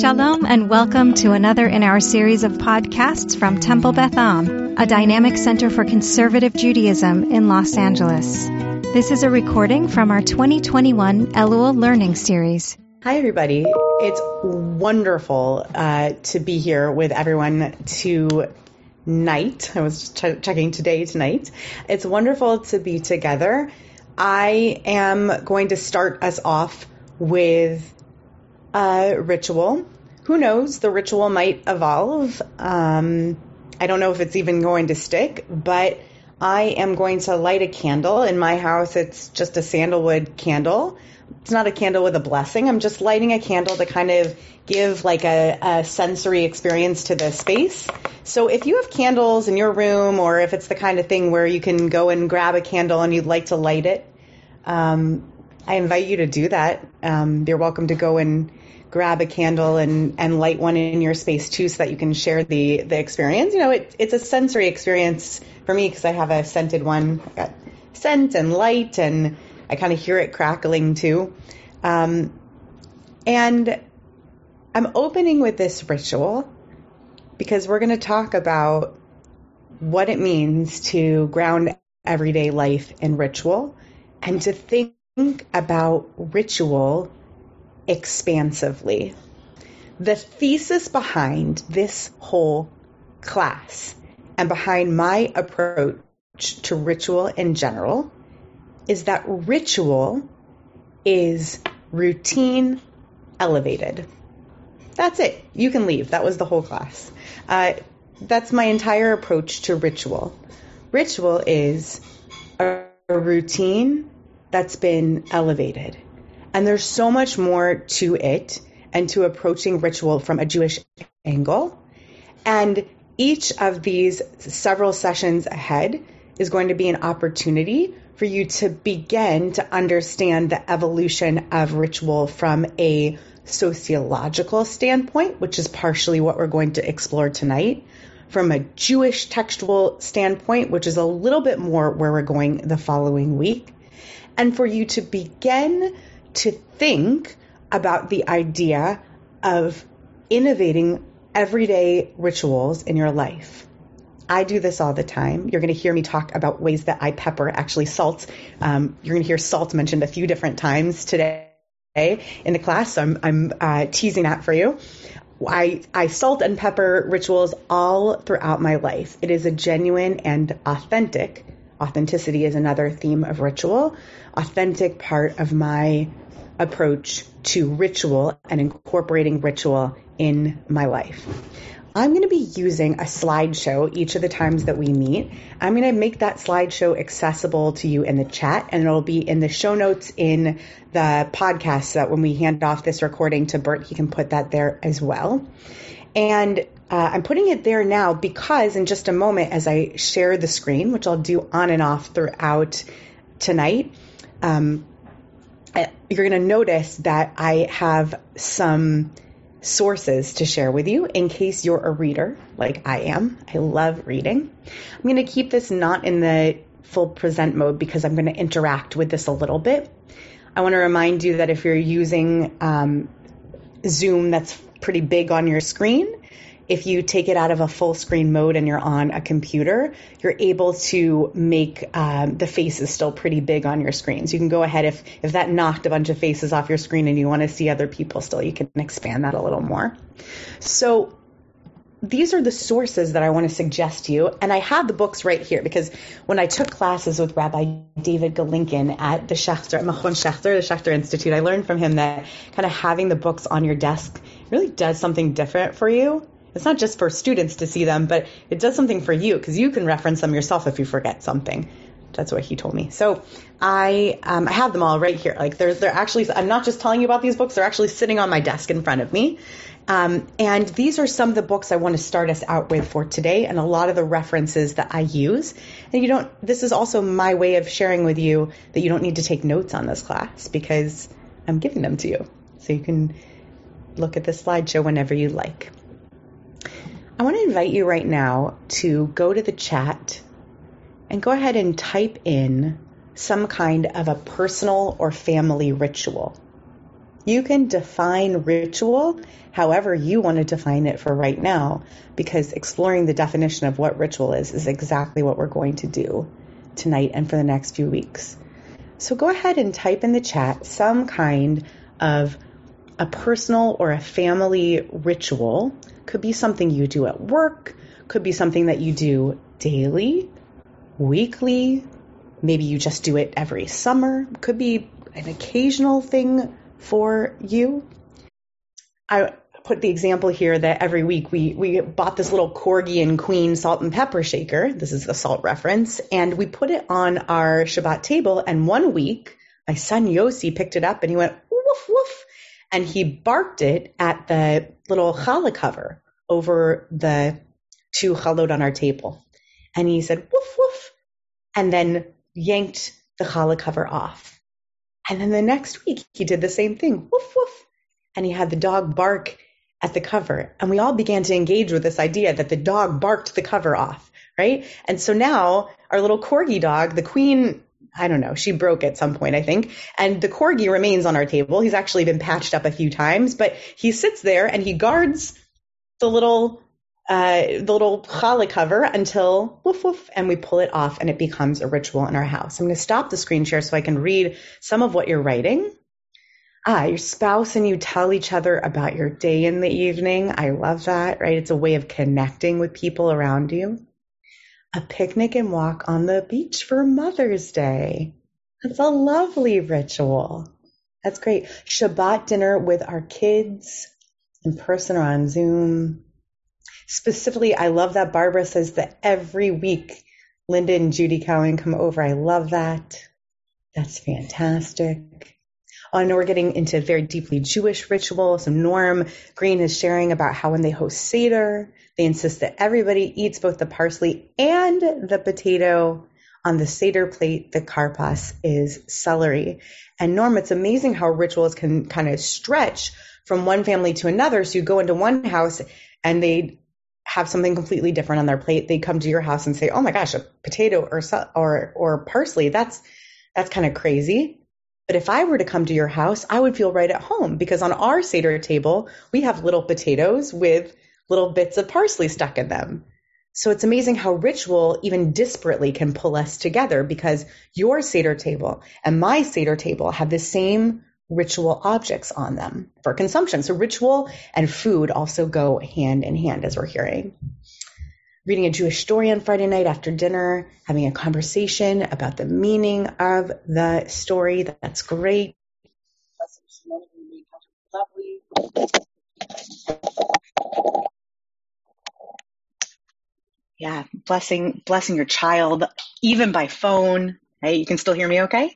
Shalom and welcome to another in our series of podcasts from Temple Beth Am, a dynamic center for conservative Judaism in Los Angeles. This is a recording from our 2021 Elul Learning Series. Hi, everybody. It's wonderful uh, to be here with everyone tonight. I was ch- checking today, tonight. It's wonderful to be together. I am going to start us off with a ritual. Who knows? The ritual might evolve. Um, I don't know if it's even going to stick, but I am going to light a candle. In my house, it's just a sandalwood candle. It's not a candle with a blessing. I'm just lighting a candle to kind of give like a, a sensory experience to the space. So if you have candles in your room, or if it's the kind of thing where you can go and grab a candle and you'd like to light it, um, I invite you to do that. Um, you're welcome to go and grab a candle and, and light one in your space too so that you can share the, the experience. You know, it, it's a sensory experience for me because I have a scented one. I got scent and light and I kind of hear it crackling too. Um, and I'm opening with this ritual because we're going to talk about what it means to ground everyday life in ritual and to think about ritual expansively. The thesis behind this whole class and behind my approach to ritual in general is that ritual is routine elevated. That's it. You can leave. That was the whole class. Uh, that's my entire approach to ritual. Ritual is a, a routine that's been elevated. And there's so much more to it and to approaching ritual from a Jewish angle. And each of these several sessions ahead is going to be an opportunity for you to begin to understand the evolution of ritual from a sociological standpoint, which is partially what we're going to explore tonight, from a Jewish textual standpoint, which is a little bit more where we're going the following week, and for you to begin to think about the idea of innovating everyday rituals in your life. I do this all the time. You're going to hear me talk about ways that I pepper, actually salt. Um, you're going to hear salt mentioned a few different times today in the class. So I'm, I'm uh, teasing that for you. I, I salt and pepper rituals all throughout my life. It is a genuine and authentic, authenticity is another theme of ritual, authentic part of my approach to ritual and incorporating ritual in my life. I'm going to be using a slideshow each of the times that we meet. I'm going to make that slideshow accessible to you in the chat, and it'll be in the show notes in the podcast so that when we hand off this recording to Bert, he can put that there as well. And uh, I'm putting it there now because in just a moment, as I share the screen, which I'll do on and off throughout tonight, um, you're going to notice that I have some sources to share with you in case you're a reader like I am. I love reading. I'm going to keep this not in the full present mode because I'm going to interact with this a little bit. I want to remind you that if you're using um, Zoom that's pretty big on your screen, if you take it out of a full screen mode and you're on a computer, you're able to make um, the faces still pretty big on your screen. So you can go ahead if if that knocked a bunch of faces off your screen and you want to see other people still, you can expand that a little more. So these are the sources that I want to suggest to you. And I have the books right here because when I took classes with Rabbi David Golinkin at the Schechter, Machon Schechter, the Schechter Institute, I learned from him that kind of having the books on your desk really does something different for you it's not just for students to see them, but it does something for you because you can reference them yourself if you forget something. That's what he told me. So I um, I have them all right here. Like they're they're actually I'm not just telling you about these books. They're actually sitting on my desk in front of me. Um, and these are some of the books I want to start us out with for today, and a lot of the references that I use. And you don't. This is also my way of sharing with you that you don't need to take notes on this class because I'm giving them to you, so you can look at the slideshow whenever you like. I want to invite you right now to go to the chat and go ahead and type in some kind of a personal or family ritual. You can define ritual however you want to define it for right now, because exploring the definition of what ritual is is exactly what we're going to do tonight and for the next few weeks. So go ahead and type in the chat some kind of a personal or a family ritual. Could be something you do at work, could be something that you do daily, weekly, maybe you just do it every summer, could be an occasional thing for you. I put the example here that every week we, we bought this little corgi and queen salt and pepper shaker. This is the salt reference. And we put it on our Shabbat table. And one week, my son Yossi picked it up and he went woof woof. And he barked it at the little challah cover over the two chalot on our table. And he said woof woof. And then yanked the challah cover off. And then the next week, he did the same thing woof, woof. And he had the dog bark at the cover. And we all began to engage with this idea that the dog barked the cover off, right? And so now our little corgi dog, the queen, I don't know, she broke at some point, I think. And the corgi remains on our table. He's actually been patched up a few times, but he sits there and he guards the little uh, the little challah cover until woof woof, and we pull it off, and it becomes a ritual in our house. I'm going to stop the screen share so I can read some of what you're writing. Ah, your spouse and you tell each other about your day in the evening. I love that, right? It's a way of connecting with people around you. A picnic and walk on the beach for Mother's Day. That's a lovely ritual. That's great. Shabbat dinner with our kids in person or on Zoom. Specifically, I love that Barbara says that every week Linda and Judy Cowan come over. I love that. That's fantastic. Oh, I know we're getting into very deeply Jewish ritual. So Norm Green is sharing about how when they host Seder, they insist that everybody eats both the parsley and the potato on the Seder plate. The karpas is celery. And Norm, it's amazing how rituals can kind of stretch from one family to another. So you go into one house and they have something completely different on their plate, they come to your house and say, "Oh my gosh, a potato or or or parsley. That's that's kind of crazy." But if I were to come to your house, I would feel right at home because on our Seder table, we have little potatoes with little bits of parsley stuck in them. So it's amazing how ritual, even disparately, can pull us together because your Seder table and my Seder table have the same ritual objects on them for consumption. So ritual and food also go hand in hand as we're hearing. Reading a Jewish story on Friday night after dinner, having a conversation about the meaning of the story. That's great. Yeah, blessing blessing your child even by phone. Hey, you can still hear me okay?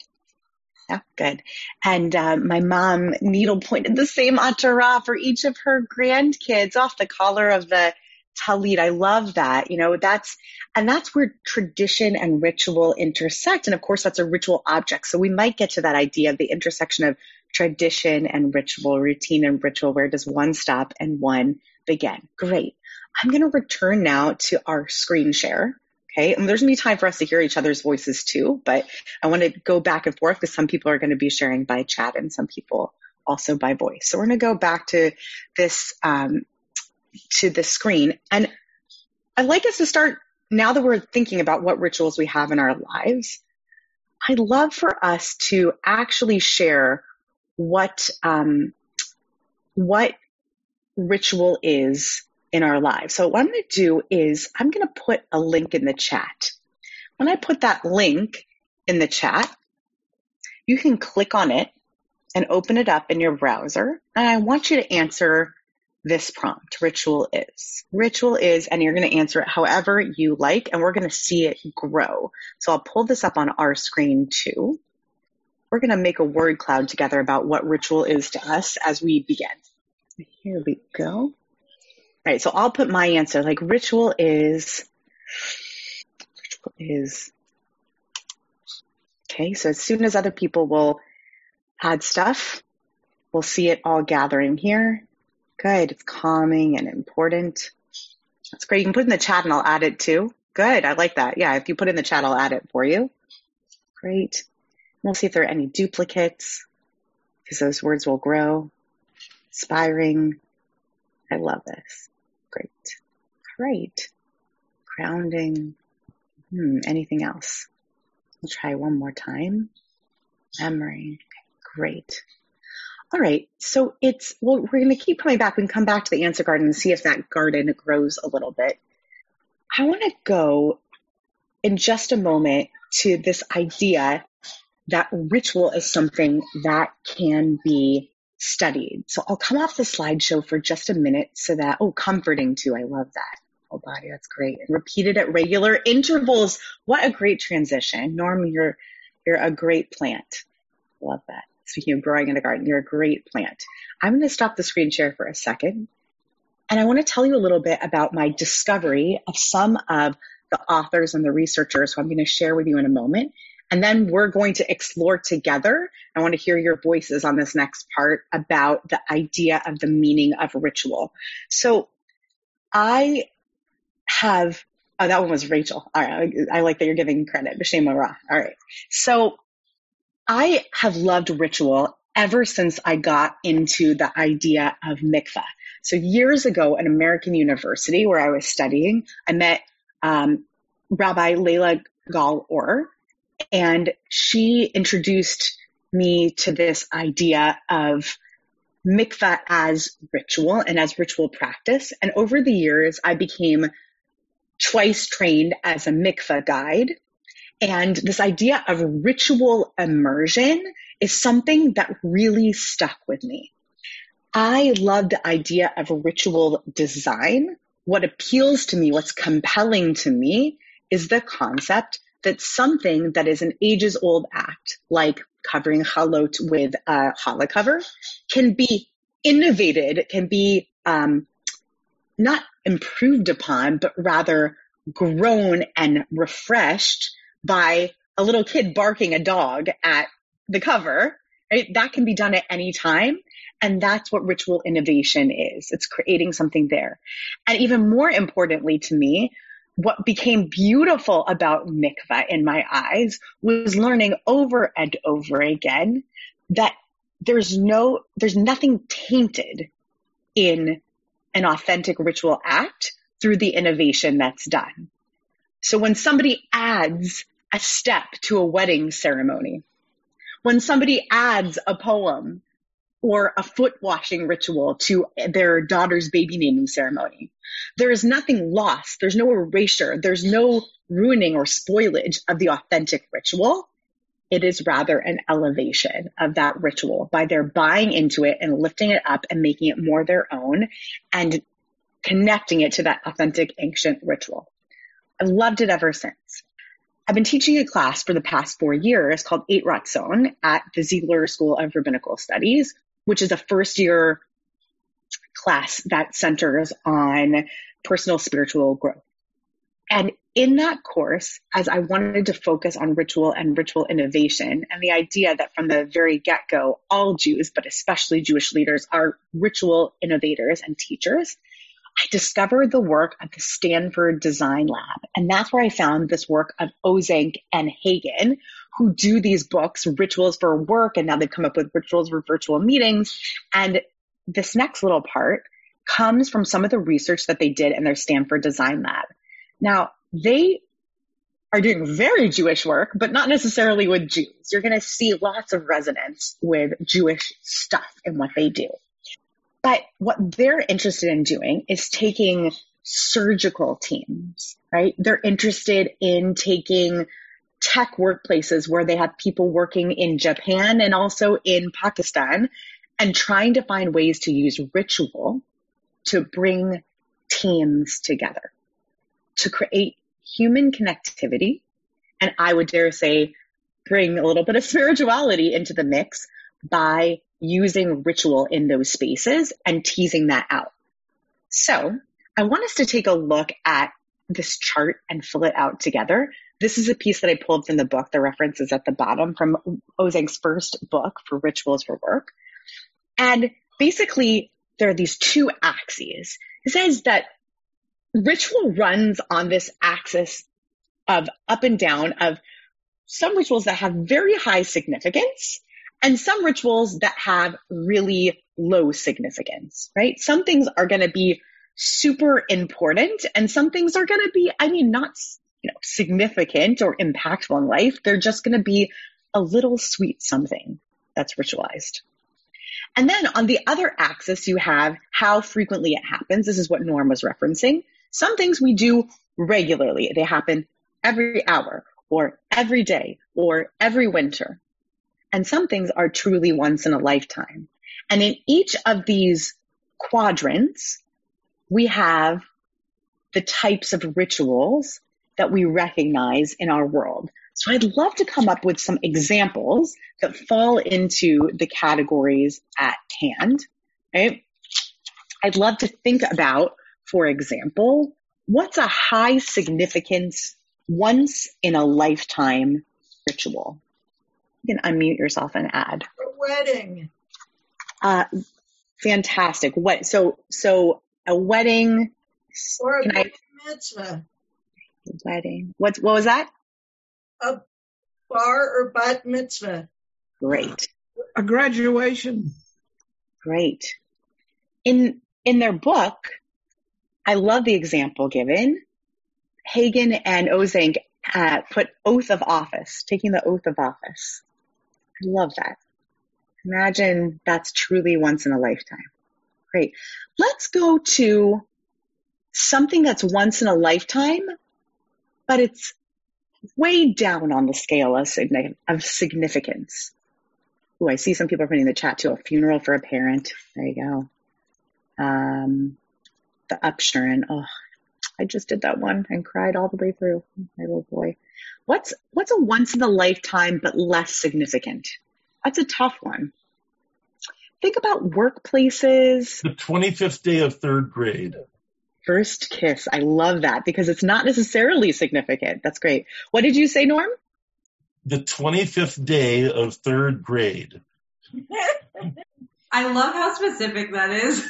Yeah, good. And uh, my mom needle pointed the same Atara for each of her grandkids off the collar of the talit. I love that. You know, that's, and that's where tradition and ritual intersect. And of course, that's a ritual object. So we might get to that idea of the intersection of tradition and ritual, routine and ritual. Where does one stop and one begin? Great. I'm going to return now to our screen share. Okay. And there's going to be time for us to hear each other's voices too, but I want to go back and forth because some people are going to be sharing by chat and some people also by voice. So we're going to go back to this, um, to the screen. And I'd like us to start now that we're thinking about what rituals we have in our lives. I'd love for us to actually share what, um, what ritual is in our lives. So what I'm going to do is I'm going to put a link in the chat. When I put that link in the chat, you can click on it and open it up in your browser. And I want you to answer this prompt. Ritual is. Ritual is, and you're going to answer it however you like, and we're going to see it grow. So I'll pull this up on our screen too. We're going to make a word cloud together about what ritual is to us as we begin. Here we go right, so I'll put my answer. Like ritual is is okay. So as soon as other people will add stuff, we'll see it all gathering here. Good. It's calming and important. That's great. You can put in the chat and I'll add it too. Good. I like that. Yeah. If you put in the chat, I'll add it for you. Great. We'll see if there are any duplicates. because those words will grow. Inspiring. I love this. Great. Great. Grounding. Hmm, anything else? We'll try one more time. Memory. Great. All right. So it's, well, we're going to keep coming back. Can come back to the answer garden and see if that garden grows a little bit. I want to go in just a moment to this idea that ritual is something that can be studied. So I'll come off the slideshow for just a minute so that, oh, comforting too. I love that. Oh, body, that's great. And repeated at regular intervals. What a great transition. Norm, you're, you're a great plant. Love that. Speaking of growing in a garden, you're a great plant. I'm going to stop the screen share for a second. And I want to tell you a little bit about my discovery of some of the authors and the researchers who I'm going to share with you in a moment. And then we're going to explore together. I want to hear your voices on this next part about the idea of the meaning of ritual. So I have, oh, that one was Rachel. All right. I like that you're giving credit. B'Shem All right. So I have loved ritual ever since I got into the idea of mikvah. So years ago at American University where I was studying, I met um, Rabbi Leila Gal Or, and she introduced me to this idea of mikvah as ritual and as ritual practice. And over the years, I became twice trained as a mikvah guide. And this idea of ritual immersion is something that really stuck with me. I love the idea of ritual design. What appeals to me, what's compelling to me is the concept that something that is an ages old act, like covering halot with a challah cover, can be innovated, can be um, not improved upon, but rather grown and refreshed by a little kid barking a dog at the cover. Right? That can be done at any time. And that's what ritual innovation is. It's creating something there. And even more importantly to me, what became beautiful about mikvah in my eyes was learning over and over again that there's no, there's nothing tainted in an authentic ritual act through the innovation that's done. So when somebody adds a step to a wedding ceremony, when somebody adds a poem or a foot washing ritual to their daughter's baby naming ceremony. There is nothing lost. There's no erasure. There's no ruining or spoilage of the authentic ritual. It is rather an elevation of that ritual by their buying into it and lifting it up and making it more their own and connecting it to that authentic ancient ritual. I've loved it ever since. I've been teaching a class for the past four years called Et Ratzon at the Ziegler School of Rabbinical Studies, which is a first year class that centers on personal spiritual growth. And in that course, as I wanted to focus on ritual and ritual innovation and the idea that from the very get go, all Jews, but especially Jewish leaders are ritual innovators and teachers, I discovered the work of the Stanford Design Lab. And that's where I found this work of Ozenc and Hagan, who do these books, Rituals for Work, and now they've come up with Rituals for Virtual Meetings. And this next little part comes from some of the research that they did in their Stanford Design Lab. Now, they are doing very Jewish work, but not necessarily with Jews. You're going to see lots of resonance with Jewish stuff in what they do. But what they're interested in doing is taking surgical teams, right? They're interested in taking tech workplaces where they have people working in Japan and also in Pakistan and trying to find ways to use ritual to bring teams together, to create human connectivity. And I would dare say, bring a little bit of spirituality into the mix by using ritual in those spaces and teasing that out. So I want us to take a look at this chart and fill it out together this is a piece that I pulled from the book. The reference is at the bottom from Ozenc's first book for Rituals for Work. And basically, there are these two axes. It says that ritual runs on this axis of up and down of some rituals that have very high significance and some rituals that have really low significance, right? Some things are going to be super important and some things are going to be, I mean, not, you know, significant or impactful in life. They're just going to be a little sweet something that's ritualized. And then on the other axis, you have how frequently it happens. This is what Norm was referencing. Some things we do regularly. They happen every hour or every day or every winter. And some things are truly once in a lifetime. And in each of these quadrants, we have the types of rituals that we recognize in our world. So I'd love to come up with some examples that fall into the categories at hand. Right? I'd love to think about, for example, what's a high significance once in a lifetime ritual? You can unmute yourself and add. A wedding. Uh, fantastic. What? So, so a wedding. Or a Can I, mitzvah. Wedding. What? What was that? A bar or bat mitzvah. Great. A graduation. Great. In in their book, I love the example given. Hagan and Ozenc uh, put oath of office, taking the oath of office. I love that. Imagine that's truly once in a lifetime. Great. Let's go to something that's once in a lifetime, but it's way down on the scale of, significance. Oh, I see some people are putting in the chat too. A funeral for a parent. There you go. Um, the Upsherin. Oh, I just did that one and cried all the way through. My little boy. What's what's a once in a lifetime but less significant? That's a tough one. Think about workplaces. The 25th day of third grade. First kiss. I love that because it's not necessarily significant. That's great. What did you say, Norm? The 25th day of third grade. I love how specific that is.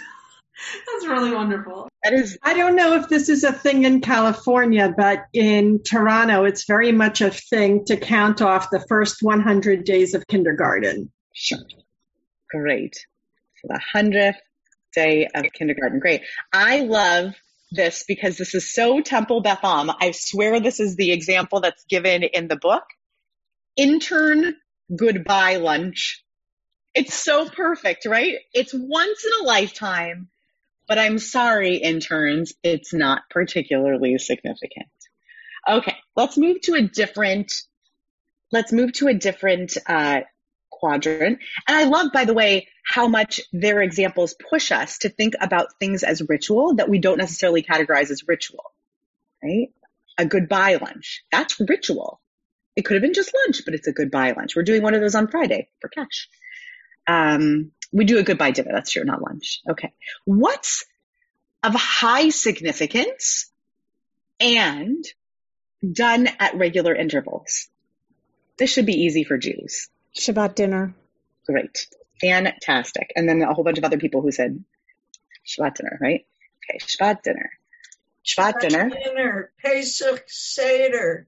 That's really wonderful. That is. I don't know if this is a thing in California, but in Toronto, it's very much a thing to count off the first 100 days of kindergarten. Sure. Great. The 100th day of kindergarten. Great. I love this because this is so Temple Beth Am. I swear this is the example that's given in the book. Intern goodbye lunch. It's so perfect, right? It's once in a lifetime, but I'm sorry, interns, it's not particularly significant. Okay, let's move to a different, let's move to a different uh, quadrant. And I love, by the way, how much their examples push us to think about things as ritual that we don't necessarily categorize as ritual, right? A goodbye lunch. That's ritual. It could have been just lunch, but it's a goodbye lunch. We're doing one of those on Friday for cash. Um, we do a goodbye dinner. That's true, not lunch. Okay. What's of high significance and done at regular intervals? This should be easy for Jews. Shabbat dinner. Great. Fantastic. And then a whole bunch of other people who said Shabbat dinner, right? Okay, Shabbat dinner. Shabbat, Shabbat dinner. dinner. Pesach Seder.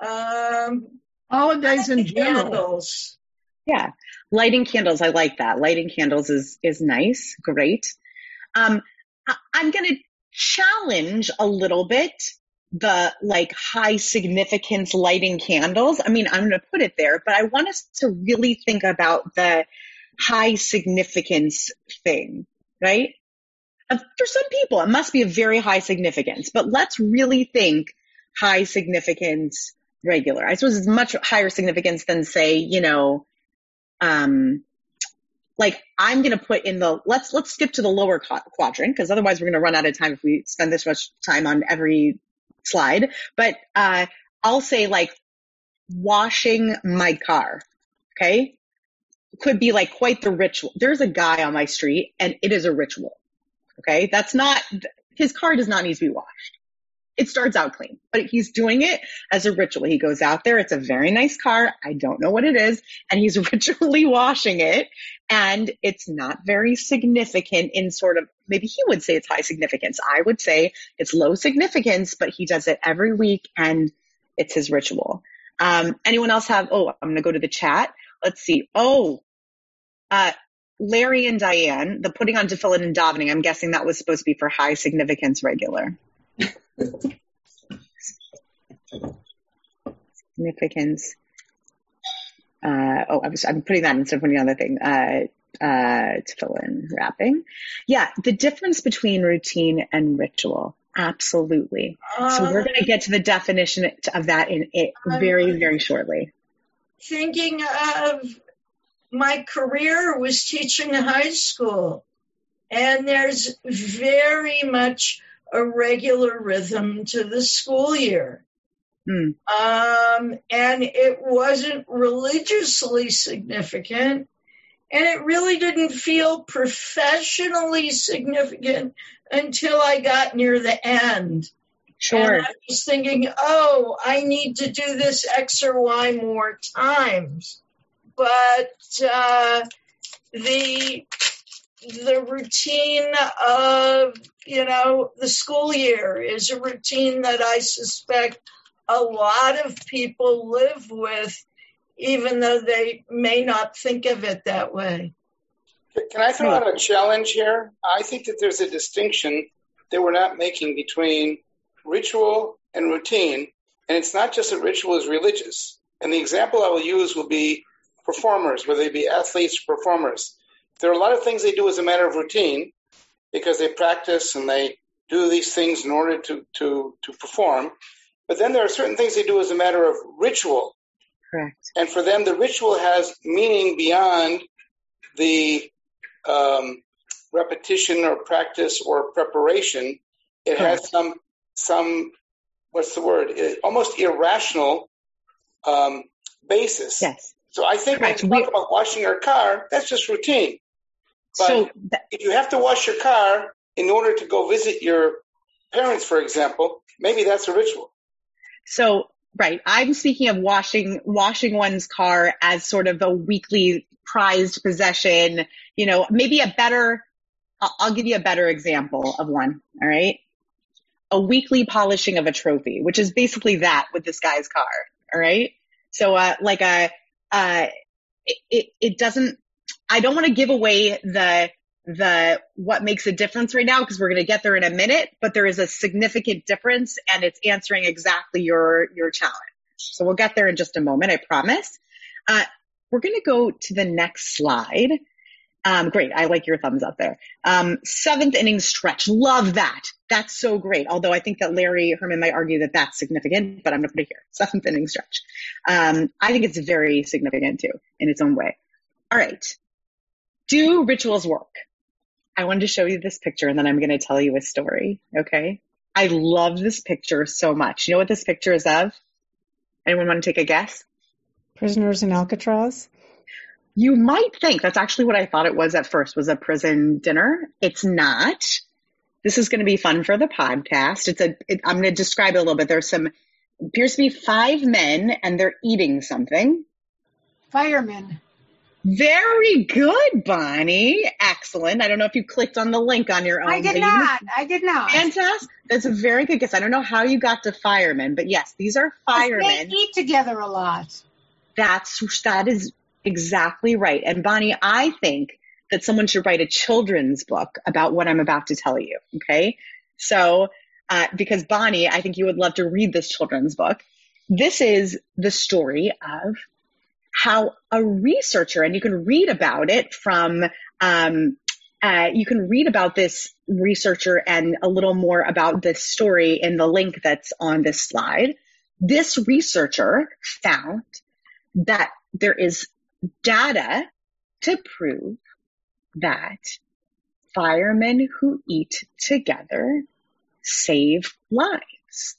Um, Holidays in general. Candles. Yeah. Lighting candles. I like that. Lighting candles is, is nice. Great. Um, I, I'm going to challenge a little bit the like high significance lighting candles. I mean, I'm going to put it there, but I want us to really think about the high significance thing, right? For some people, it must be a very high significance, but let's really think high significance regular. I suppose it's much higher significance than say, you know, um, like I'm going to put in the let's let's skip to the lower quadrant because otherwise we're going to run out of time if we spend this much time on every slide, but uh, I'll say like washing my car. Okay. Could be like quite the ritual. There's a guy on my street and it is a ritual. Okay. That's not, his car does not need to be washed. It starts out clean, but he's doing it as a ritual. He goes out there. It's a very nice car. I don't know what it is. And he's ritually washing it. And it's not very significant in sort of, maybe he would say it's high significance. I would say it's low significance, but he does it every week and it's his ritual. Um, anyone else have, oh, I'm going to go to the chat. let's see. Oh, uh, Larry and Diane, the putting on tefillin and davening. I'm guessing that was supposed to be for high significance regular. significance. Uh, oh, I was, I'm putting that instead of putting the other thing. Uh, uh, tefillin wrapping. Yeah, the difference between routine and ritual. Absolutely. so we're going to get to the definition of that in it very, very shortly. Thinking of my career was teaching in high school, and there's very much a regular rhythm to the school year. Hmm. Um, and it wasn't religiously significant, and it really didn't feel professionally significant until I got near the end. Sure. And I was thinking, oh, I need to do this X or Y more times. But uh, the the routine of you know the school year is a routine that I suspect a lot of people live with, even though they may not think of it that way. Can I throw hmm. out a challenge here? I think that there's a distinction that we're not making between ritual and routine, and it's not just that ritual is religious. And the example I will use will be performers, whether they be athletes or performers. There are a lot of things they do as a matter of routine because they practice and they do these things in order to, to, to perform. But then there are certain things they do as a matter of ritual. Correct. And for them, the ritual has meaning beyond the um, repetition or practice or preparation. It Correct. has some some what's the word? It, almost irrational um, basis. Yes. So I think Correct. when you talk about washing your car, that's just routine. But so th- if you have to wash your car in order to go visit your parents, for example, maybe that's a ritual. So, right. I'm speaking of washing, washing one's car as sort of a weekly prized possession. You know, maybe a better, I'll, give you a better example of one. All right. A weekly polishing of a trophy, which is basically that with this guy's car. All right. So, uh, like a, uh, it, it, it doesn't, I don't want to give away the, the what makes a difference right now because we're going to get there in a minute but there is a significant difference and it's answering exactly your your challenge. So we'll get there in just a moment i promise. Uh, we're going to go to the next slide. Um, great i like your thumbs up there. Um, seventh inning stretch love that. That's so great although i think that larry herman might argue that that's significant but i'm going to put it here seventh inning stretch. Um, i think it's very significant too in its own way. All right. Do rituals work I wanted to show you this picture and then I'm going to tell you a story. Okay. I love this picture so much. You know what this picture is of? Anyone want to take a guess? Prisoners in Alcatraz. You might think that's actually what I thought it was at first was a prison dinner. It's not. This is going to be fun for the podcast. It's a, it, I'm going to describe it a little bit. There's some, appears to be five men and they're eating something. Firemen. Very good, Bonnie. Excellent. I don't know if you clicked on the link on your own. I did not. I did not. Fantastic. That's a very good guess. I don't know how you got to firemen, but yes, these are firemen. They eat together a lot. That's that is exactly right. And Bonnie, I think that someone should write a children's book about what I'm about to tell you. Okay, so uh, because Bonnie, I think you would love to read this children's book. This is the story of how a researcher, and you can read about it from, um, uh, you can read about this researcher and a little more about this story in the link that's on this slide. This researcher found that there is data to prove that firemen who eat together save lives.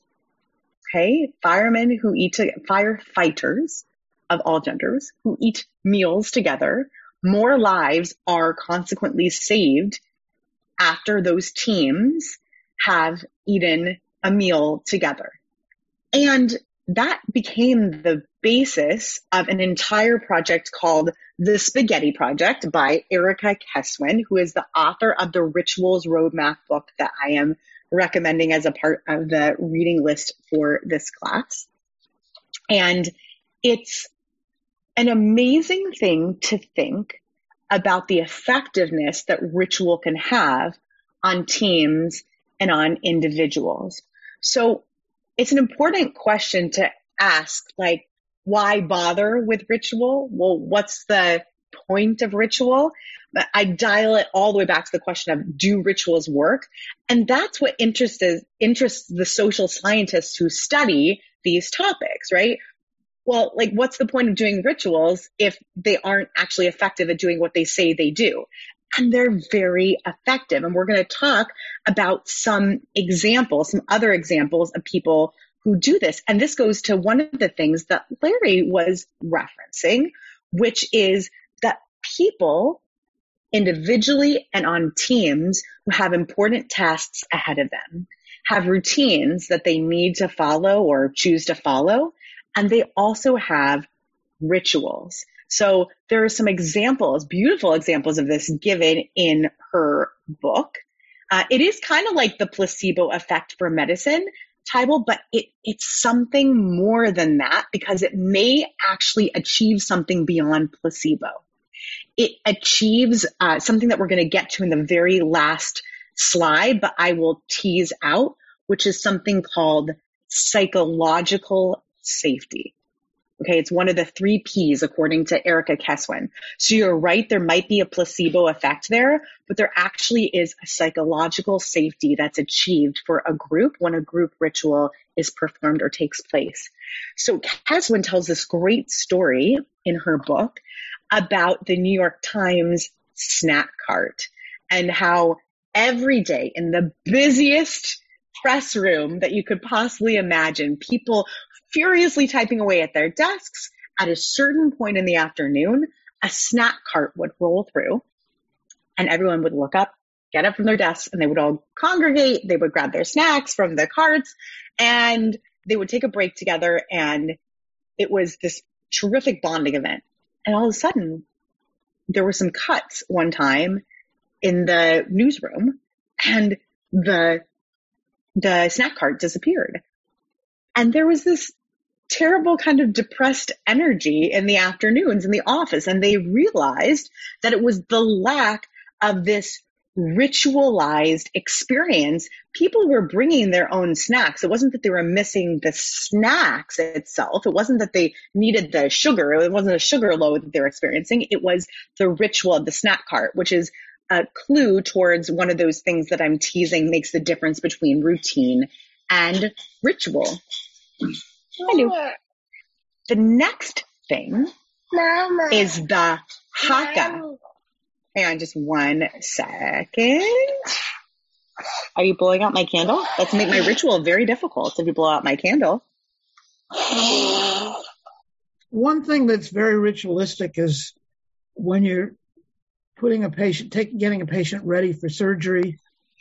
Okay, firemen who eat to, firefighters of all genders who eat meals together, more lives are consequently saved after those teams have eaten a meal together. And that became the basis of an entire project called the Spaghetti Project by Erica Keswin, who is the author of the Rituals Roadmap book that I am recommending as a part of the reading list for this class. And it's an amazing thing to think about the effectiveness that ritual can have on teams and on individuals. So it's an important question to ask, like, why bother with ritual? Well, what's the point of ritual? I dial it all the way back to the question of do rituals work? And that's what interests, interests the social scientists who study these topics, right? Well, like, what's the point of doing rituals if they aren't actually effective at doing what they say they do? And they're very effective. And we're going to talk about some examples, some other examples of people who do this. And this goes to one of the things that Larry was referencing, which is that people individually and on teams who have important tasks ahead of them have routines that they need to follow or choose to follow. And they also have rituals. So there are some examples, beautiful examples of this given in her book. Uh, it is kind of like the placebo effect for medicine, Tybal, but it, it's something more than that because it may actually achieve something beyond placebo. It achieves uh, something that we're going to get to in the very last slide, but I will tease out, which is something called psychological safety. Okay, it's one of the three P's according to Erica Keswin. So you're right, there might be a placebo effect there, but there actually is a psychological safety that's achieved for a group when a group ritual is performed or takes place. So Keswin tells this great story in her book about the New York Times snack cart and how every day in the busiest press room that you could possibly imagine, people furiously typing away at their desks. At a certain point in the afternoon, a snack cart would roll through and everyone would look up, get up from their desks, and they would all congregate. They would grab their snacks from the carts and they would take a break together. And it was this terrific bonding event. And all of a sudden, there were some cuts one time in the newsroom and the the snack cart disappeared. And there was this terrible kind of depressed energy in the afternoons in the office. And they realized that it was the lack of this ritualized experience. People were bringing their own snacks. It wasn't that they were missing the snacks itself. It wasn't that they needed the sugar. It wasn't a sugar load that they were experiencing. It was the ritual of the snack cart, which is a clue towards one of those things that I'm teasing makes the difference between routine and ritual. Hello. The next thing Mama. is the haka. Mama. Hang on just one second. Are you blowing out my candle? Let's make my ritual very difficult if you blow out my candle. One thing that's very ritualistic is when you're putting a patient, taking, getting a patient ready for surgery.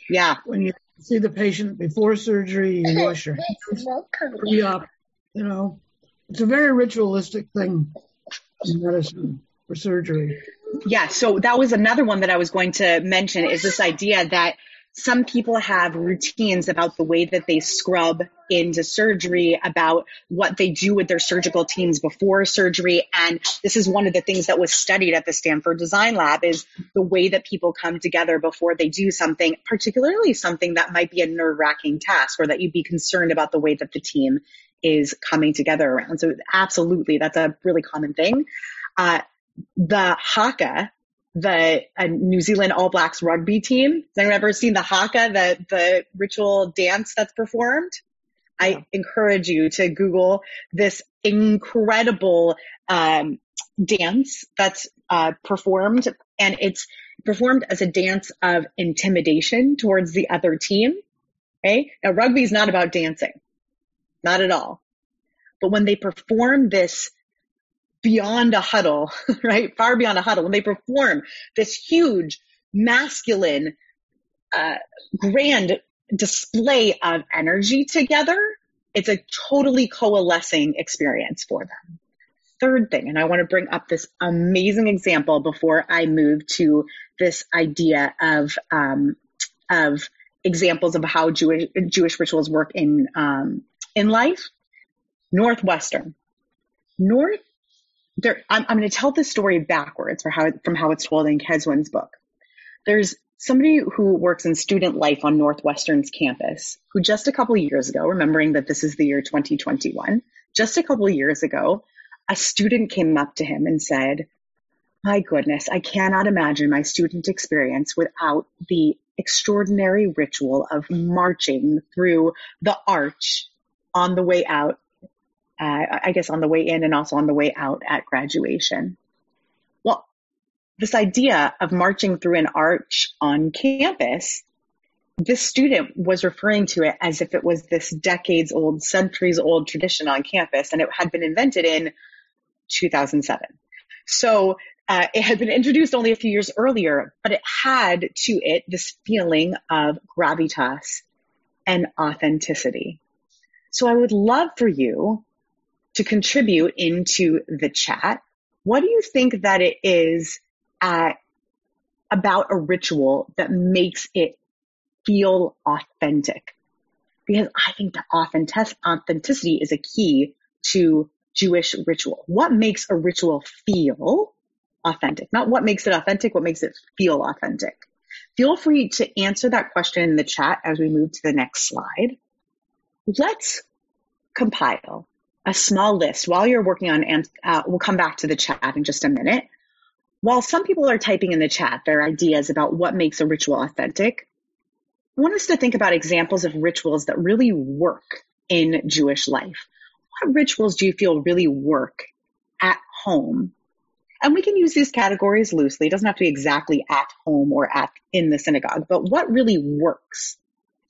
Yeah. When you see the patient before surgery, you wash your hands, pre-op. You know, it's a very ritualistic thing in medicine for surgery. Yeah. So that was another one that I was going to mention is this idea that some people have routines about the way that they scrub into surgery, about what they do with their surgical teams before surgery. And this is one of the things that was studied at the Stanford Design Lab is the way that people come together before they do something, particularly something that might be a nerve wracking task or that you'd be concerned about the way that the team is coming together around. So absolutely, that's a really common thing. Uh, the haka, the New Zealand All Blacks rugby team. Has anyone ever seen the haka, the the ritual dance that's performed? Yeah. I encourage you to Google this incredible um, dance that's uh, performed, and it's performed as a dance of intimidation towards the other team. Okay, now rugby is not about dancing, not at all. But when they perform this beyond a huddle, right? Far beyond a huddle. When they perform this huge masculine, uh, grand display of energy together, it's a totally coalescing experience for them. Third thing, and I want to bring up this amazing example before I move to this idea of um, of examples of how Jewish Jewish rituals work in um, in life. Northwestern, North there, I'm, I'm going to tell this story backwards for how, from how it's told in Keswin's book. There's somebody who works in student life on Northwestern's campus who just a couple years ago, remembering that this is the year 2021, just a couple years ago, a student came up to him and said, my goodness, I cannot imagine my student experience without the extraordinary ritual of marching through the arch on the way out uh, I guess on the way in and also on the way out at graduation. Well, this idea of marching through an arch on campus, this student was referring to it as if it was this decades old, centuries old tradition on campus, and it had been invented in 2007. So uh, it had been introduced only a few years earlier, but it had to it this feeling of gravitas and authenticity. So I would love for you to contribute into the chat. What do you think that it is at, about a ritual that makes it feel authentic? Because I think that authentic, authenticity is a key to Jewish ritual. What makes a ritual feel authentic? Not what makes it authentic, what makes it feel authentic. Feel free to answer that question in the chat as we move to the next slide. Let's compile a small list while you're working on, and uh, we'll come back to the chat in just a minute. While some people are typing in the chat their ideas about what makes a ritual authentic, I want us to think about examples of rituals that really work in Jewish life. What rituals do you feel really work at home? And we can use these categories loosely. It doesn't have to be exactly at home or at in the synagogue, but what really works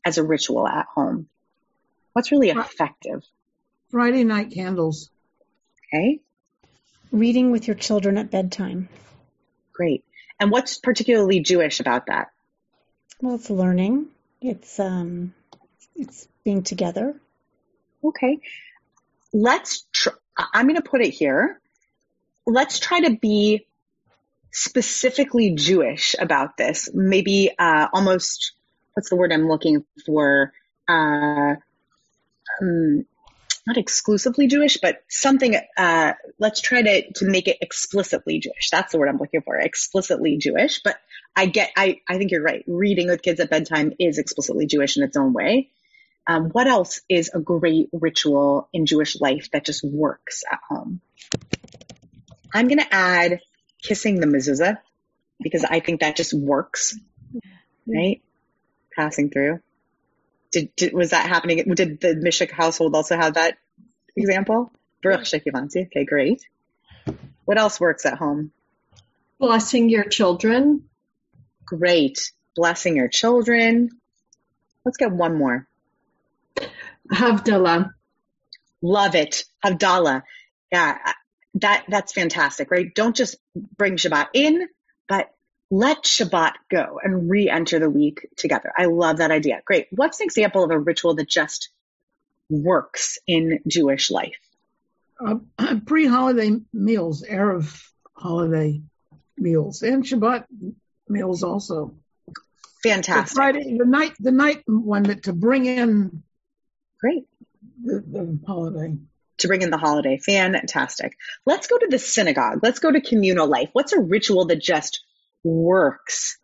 as a ritual at home? What's really effective? Friday night candles. Okay. Reading with your children at bedtime. Great. And what's particularly Jewish about that? Well, it's learning. It's um, it's being together. Okay. Let's. Tr- I'm going to put it here. Let's try to be specifically Jewish about this. Maybe uh, almost. What's the word I'm looking for? Uh, um, not exclusively Jewish, but something, uh, let's try to, to make it explicitly Jewish. That's the word I'm looking for, explicitly Jewish. But I get, I, I think you're right. Reading with kids at bedtime is explicitly Jewish in its own way. Um, what else is a great ritual in Jewish life that just works at home? I'm going to add kissing the mezuzah because I think that just works, right? Passing through. Did, did, was that happening? Did the Mishik household also have that example? Baruch Okay, great. What else works at home? Blessing your children. Great. Blessing your children. Let's get one more. Havdalah. Love it. Havdalah. Yeah, that, that's fantastic, right? Don't just bring Shabbat in, but let Shabbat go and re-enter the week together. I love that idea. Great. What's an example of a ritual that just works in Jewish life? Uh, pre-holiday meals, Erev holiday meals, and Shabbat meals also. Fantastic. The Friday, the night, the night one that to bring in. Great. The, the holiday to bring in the holiday. Fantastic. Let's go to the synagogue. Let's go to communal life. What's a ritual that just works.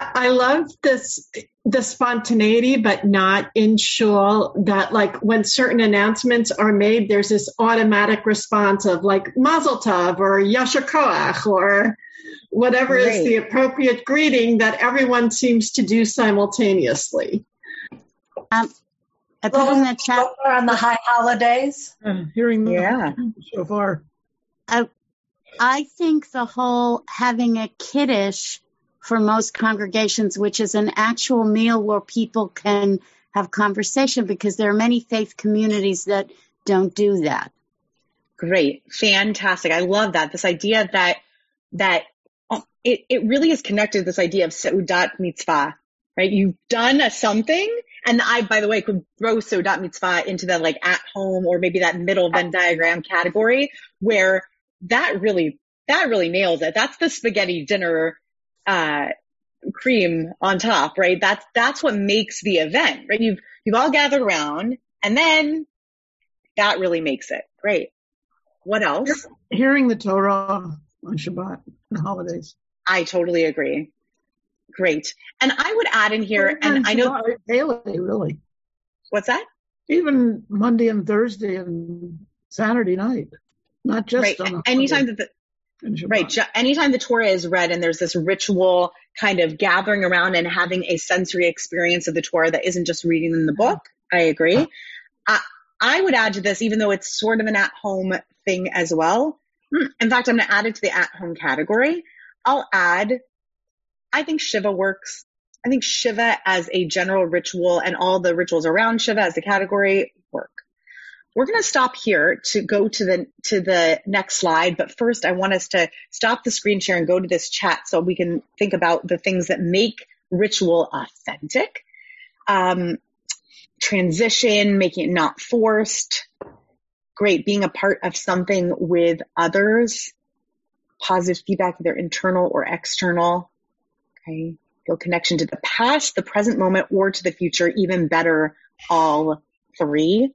I love this the spontaneity, but not in shul. That like when certain announcements are made, there's this automatic response of like Mazel Tov or Yasher Koach or whatever right. is the appropriate greeting that everyone seems to do simultaneously. Um, I put in the chat on the high holidays. Uh, hearing yeah so far. I I think the whole having a kiddush for most congregations, which is an actual meal where people can have conversation because there are many faith communities that don't do that. Great. Fantastic. I love that. This idea that, that um, it, it really is connected to this idea of Seudat Mitzvah, right? You've done a something. And I, by the way, could throw Seudat Mitzvah into the like at home or maybe that middle Venn diagram category where that really that really nails it. That's the spaghetti dinner uh, cream on top, right? That's that's what makes the event, right? You've you've all gathered around, and then that really makes it great. What else? Hearing the Torah on Shabbat and holidays. I totally agree. Great. And I would add in here, and I know daily, really. What's that? Even Monday and Thursday and Saturday night, not just right. on anytime that the right anytime the Torah is read and there's this ritual kind of gathering around and having a sensory experience of the Torah that isn't just reading in the book. I agree. I, I would add to this, even though it's sort of an at-home thing as well. Hmm, in fact, I'm going to add it to the at-home category. I'll add, I think Shiva works. I think Shiva as a general ritual and all the rituals around Shiva as a category work. We're going to stop here to go to the to the next slide, but first I want us to stop the screen share and go to this chat so we can think about the things that make ritual authentic. Um, transition, making it not forced. Great, being a part of something with others. Positive feedback, either internal or external. Okay, feel connection to the past, the present moment, or to the future. Even better, all three.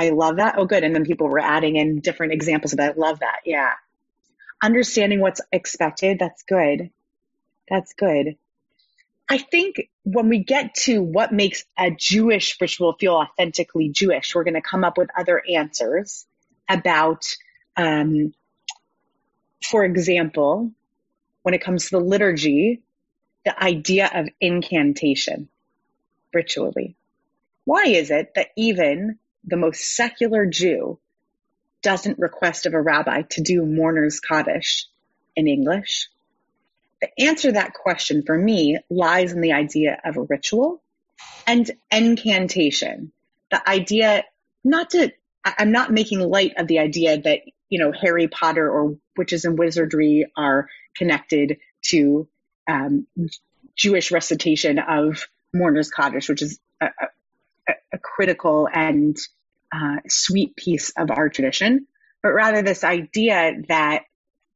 I love that. Oh, good. And then people were adding in different examples of that. I love that. Yeah. Understanding what's expected. That's good. That's good. I think when we get to what makes a Jewish ritual feel authentically Jewish, we're going to come up with other answers about, um, for example, when it comes to the liturgy, the idea of incantation ritually. Why is it that even the most secular Jew doesn't request of a rabbi to do mourner's Kaddish in English? The answer to that question for me lies in the idea of a ritual and incantation. The idea, not to, I'm not making light of the idea that, you know, Harry Potter or witches and wizardry are connected to um, Jewish recitation of mourner's Kaddish, which is a, a, critical and uh, sweet piece of our tradition, but rather this idea that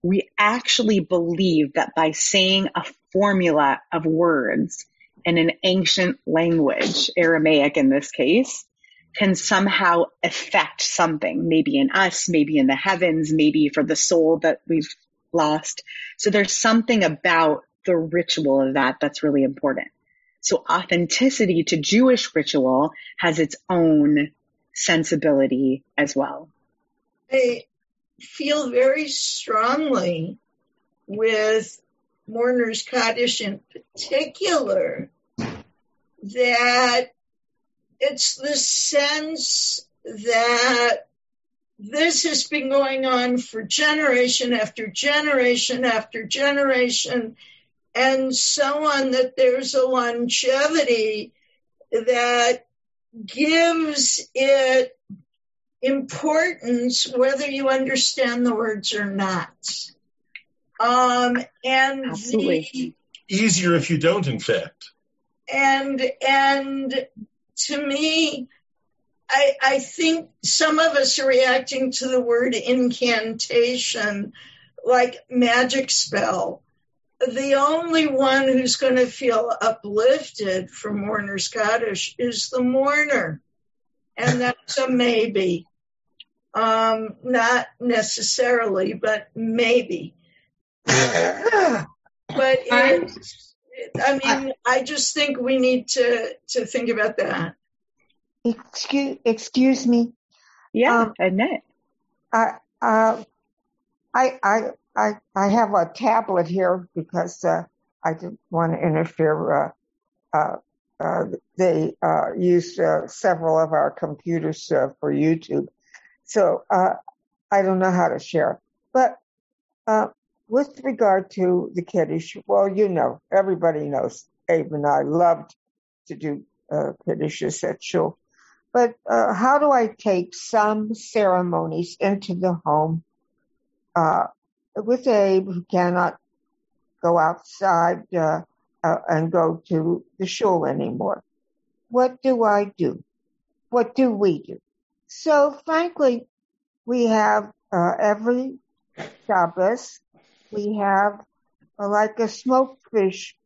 we actually believe that by saying a formula of words in an ancient language, Aramaic in this case, can somehow affect something, maybe in us, maybe in the heavens, maybe for the soul that we've lost. So there's something about the ritual of that that's really important. So authenticity to Jewish ritual has its own sensibility as well. I feel very strongly with Mourner's Kaddish in particular that it's the sense that this has been going on for generation after generation after generation and so on, that there's a longevity that gives it importance whether you understand the words or not. Um, and Absolutely. The, easier if you don't, in fact. And and to me, I, I think some of us are reacting to the word incantation like magic spell the only one who's going to feel uplifted from mourner's Kaddish is the mourner. And that's a maybe. Um, not necessarily, but maybe. but it's, I mean, I just think we need to, to think about that. Excuse, excuse me. Yeah, um, admit. I, uh, I, I, I, I have a tablet here because uh, I didn't want to interfere. Uh, uh, uh they uh, use uh, several of our computers for YouTube, so I don't know how to share. But with regard to the Kiddush, well, you know, everybody knows Abe and I loved to do uh, Kiddushes at Shul. But how do I take some ceremonies into the home uh, with Abe who cannot go outside uh, uh, and go to the shul anymore. What do I do? What do we do? So frankly, we have uh, every Shabbos, we have uh, like a smoked fish,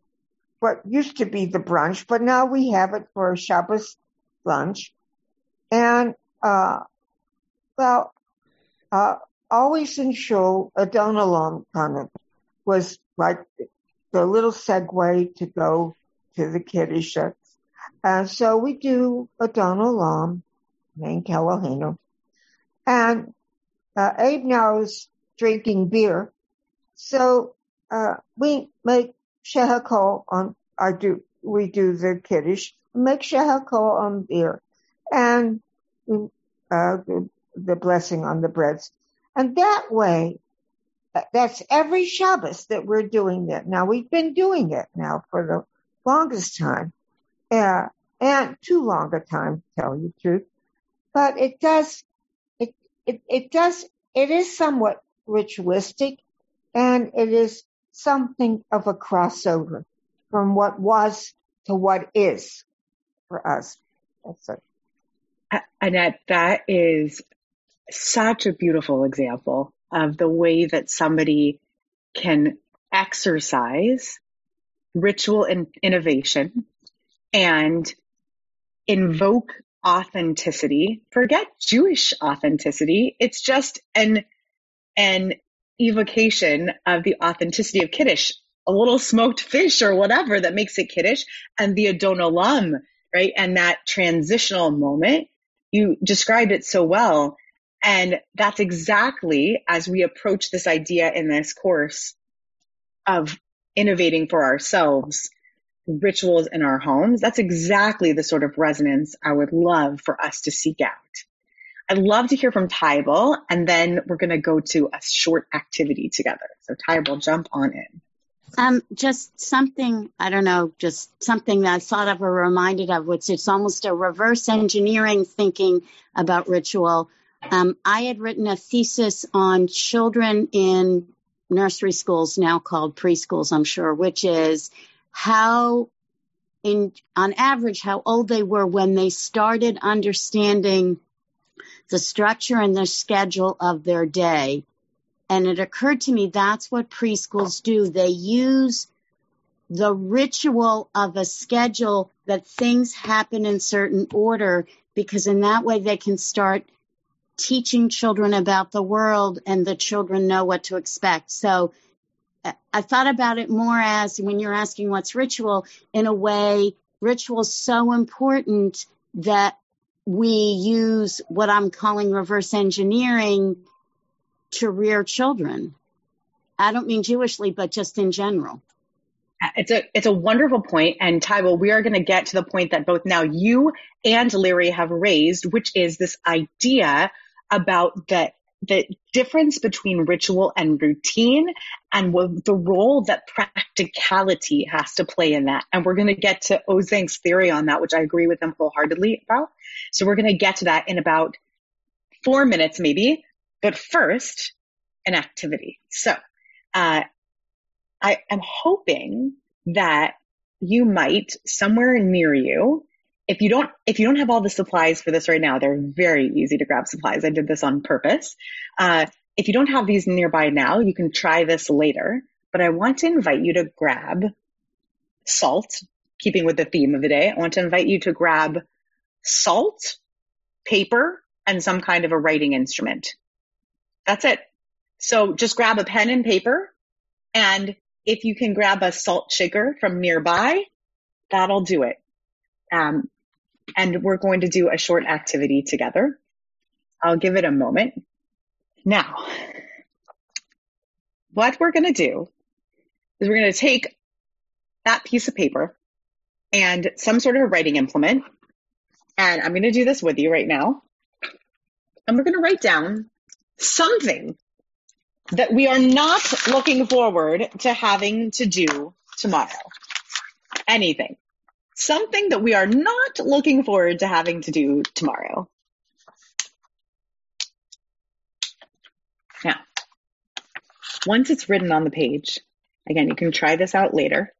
what used to be the brunch, but now we have it for a Shabbos lunch. And, uh, well, uh, always ensure Adon Olam kind of was like the little segue to go to the kiddush. And so we do Adon Olam named And uh, Abe now is drinking beer. So uh, we make shehakol on, I do, we do the kiddush, make shehakol on beer. And uh, the, the blessing on the breads. And that way, that's every Shabbos that we're doing that. Now we've been doing it now for the longest time, uh, and too long a time, to tell you the truth. But it does, it, it, it does, it is somewhat ritualistic and it is something of a crossover from what was to what is for us. That's it. Annette, that is such a beautiful example of the way that somebody can exercise ritual and innovation and invoke authenticity. Forget Jewish authenticity. It's just an, an evocation of the authenticity of Kiddush, a little smoked fish or whatever that makes it kiddush and the Adon Olam, right? And that transitional moment you described it so well. And that's exactly as we approach this idea in this course of innovating for ourselves, rituals in our homes. That's exactly the sort of resonance I would love for us to seek out. I'd love to hear from Tybal, and then we're going to go to a short activity together. So, Tybal, jump on in. Um, just something, I don't know, just something that I thought of or reminded of, which is almost a reverse engineering thinking about ritual. Um, I had written a thesis on children in nursery schools, now called preschools, I'm sure, which is how, in on average, how old they were when they started understanding the structure and the schedule of their day and it occurred to me that's what preschools do. They use the ritual of a schedule that things happen in certain order because in that way they can start teaching children about the world and the children know what to expect. So uh, I thought about it more as when you're asking what's ritual, in a way, ritual is so important that we use what I'm calling reverse engineering to rear children. I don't mean Jewishly, but just in general. Uh, it's a it's a wonderful point, and Tybal, we are going to get to the point that both now you and Larry have raised, which is this idea about the the difference between ritual and routine and the role that practicality has to play in that. And we're going to get to Ozenc's theory on that, which I agree with him wholeheartedly about. So we're going to get to that in about four minutes, maybe. But first, an activity. So, uh, I am hoping that you might somewhere near you, if you don't, if you don't have all the supplies for this right now, they're very easy to grab supplies. I did this on purpose. Uh, if you don't have these nearby now, you can try this later. But I want to invite you to grab salt, keeping with the theme of the day. I want to invite you to grab salt, paper, and some kind of a writing instrument. That's it. So just grab a pen and paper. And if you can grab a salt shaker from nearby, that'll do it. Um, and we're going to do a short activity together. I'll give it a moment. Now, what we're going to do is we're going to take that piece of paper and some sort of a writing implement. And I'm going to do this with you right now. And we're going to write down something that we are not looking forward to having to do tomorrow. Anything. Something that we are not looking forward to having to do tomorrow. Now, once it's written on the page, again, you can try this out later.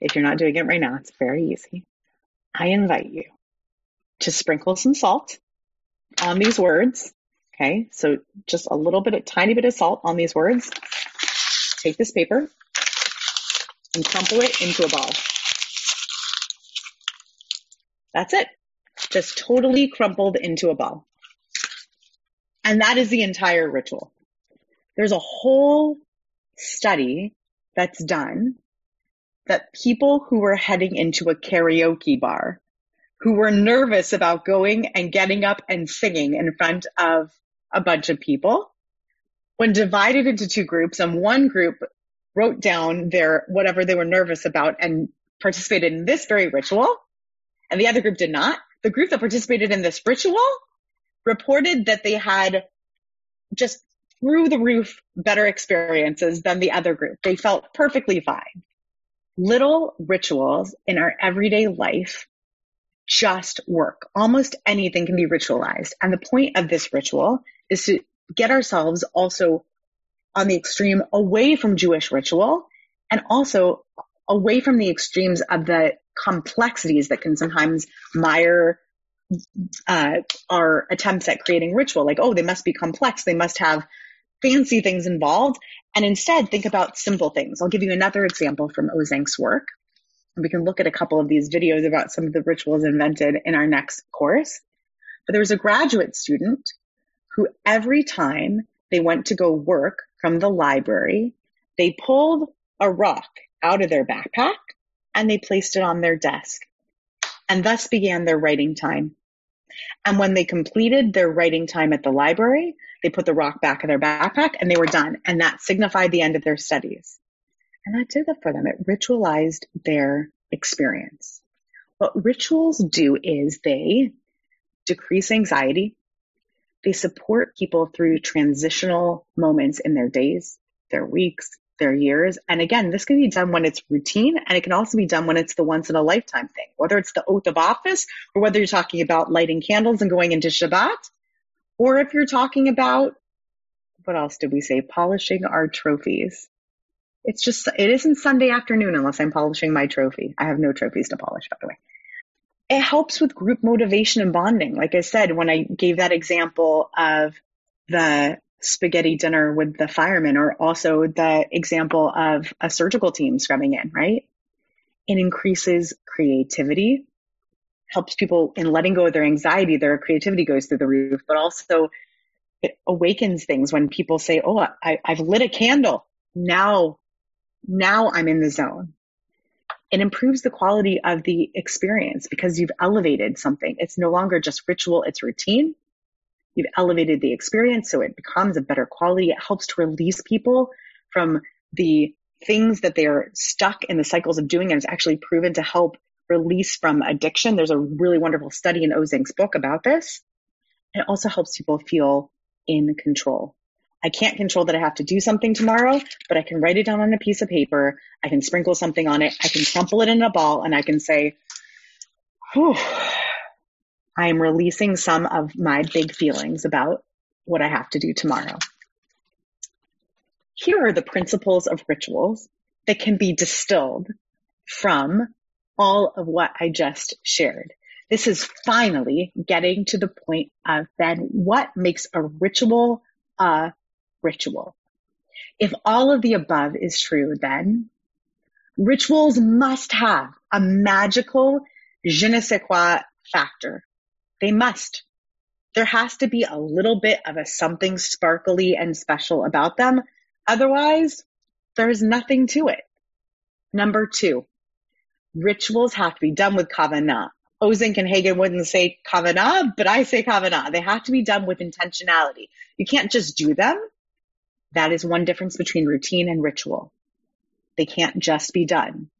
If you're not doing it right now, it's very easy. I invite you to sprinkle some salt on these words Okay, so just a little bit, a tiny bit of salt on these words. Take this paper and crumple it into a ball. That's it. Just totally crumpled into a ball. And that is the entire ritual. There's a whole study that's done that people who were heading into a karaoke bar, who were nervous about going and getting up and singing in front of a bunch of people, when divided into two groups, and one group wrote down their whatever they were nervous about and participated in this very ritual, and the other group did not. The group that participated in this ritual reported that they had just through the roof better experiences than the other group. They felt perfectly fine. Little rituals in our everyday life just work. Almost anything can be ritualized. And the point of this ritual is to get ourselves also on the extreme away from Jewish ritual and also away from the extremes of the complexities that can sometimes mire uh, our attempts at creating ritual. Like, oh, they must be complex. They must have fancy things involved. And instead, think about simple things. I'll give you another example from Ozenc's work. We can look at a couple of these videos about some of the rituals invented in our next course. But there was a graduate student who every time they went to go work from the library, they pulled a rock out of their backpack and they placed it on their desk. And thus began their writing time. And when they completed their writing time at the library, they put the rock back in their backpack and they were done. And that signified the end of their studies. And that did it for them. It ritualized their experience. What rituals do is they decrease anxiety. They support people through transitional moments in their days, their weeks, their years. And again, this can be done when it's routine and it can also be done when it's the once in a lifetime thing, whether it's the oath of office or whether you're talking about lighting candles and going into Shabbat, or if you're talking about, what else did we say? Polishing our trophies. It's just, it isn't Sunday afternoon unless I'm polishing my trophy. I have no trophies to polish, by the way. It helps with group motivation and bonding. Like I said, when I gave that example of the spaghetti dinner with the firemen or also the example of a surgical team scrubbing in, right? It increases creativity, helps people in letting go of their anxiety, their creativity goes through the roof, but also it awakens things when people say, Oh, I, I've lit a candle. Now, now I'm in the zone. It improves the quality of the experience because you've elevated something. It's no longer just ritual, it's routine. You've elevated the experience so it becomes a better quality. It helps to release people from the things that they're stuck in the cycles of doing and it's actually proven to help release from addiction. There's a really wonderful study in Ozenc's book about this. It also helps people feel in control. I can't control that I have to do something tomorrow, but I can write it down on a piece of paper. I can sprinkle something on it. I can crumple it in a ball and I can say, whew, I am releasing some of my big feelings about what I have to do tomorrow. Here are the principles of rituals that can be distilled from all of what I just shared. This is finally getting to the point of then what makes a ritual a ritual. If all of the above is true, then rituals must have a magical je ne sais quoi factor. They must. There has to be a little bit of a something sparkly and special about them. Otherwise, there's nothing to it. Number two, rituals have to be done with kavanah. Ozenc and Hagan wouldn't say kavanah, but I say kavanah. They have to be done with intentionality. You can't just do them. That is one difference between routine and ritual. They can't just be done.